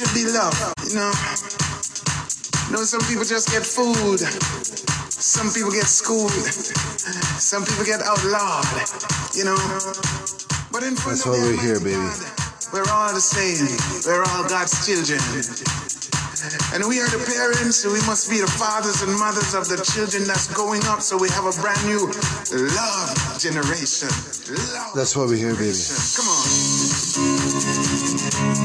should be love, you know. You know, some people just get food. Some people get schooled. Some people get outlawed, you know. But in front That's of why we're here, baby. God, we're all the same. We're all God's children. And we are the parents, so we must be the fathers and mothers of the children that's going up, so we have a brand new love generation. Love That's why we're here, baby. Come on. From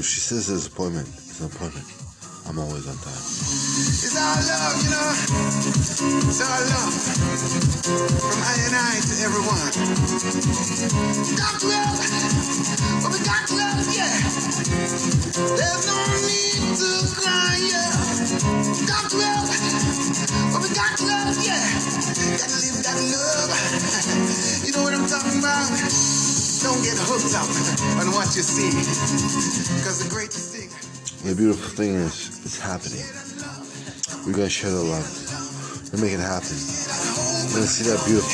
if she says there's an appointment, it's an appointment. I'm always on time. It's our love, you know. It's our love. From I and I to everyone. Got up on what you see. Because the greatest thing. The beautiful thing is, it's happening. We're gonna share the love. We're making it happen. Gonna see that beautiful.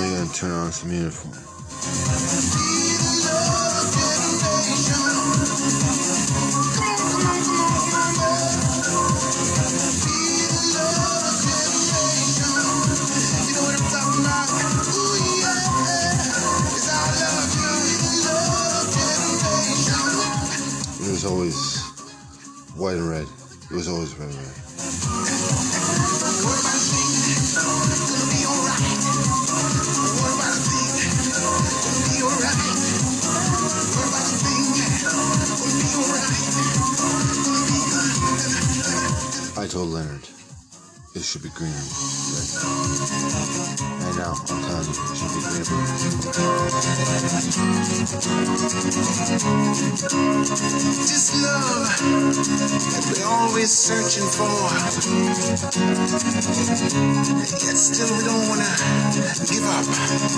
Are gonna turn on some uniform? It was always white and red. It was always red and red. Told Leonard it should be green. And now I'm telling you, it should be green. Just love that we're always searching for. Yet still we don't want to give up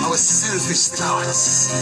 our selfish thoughts.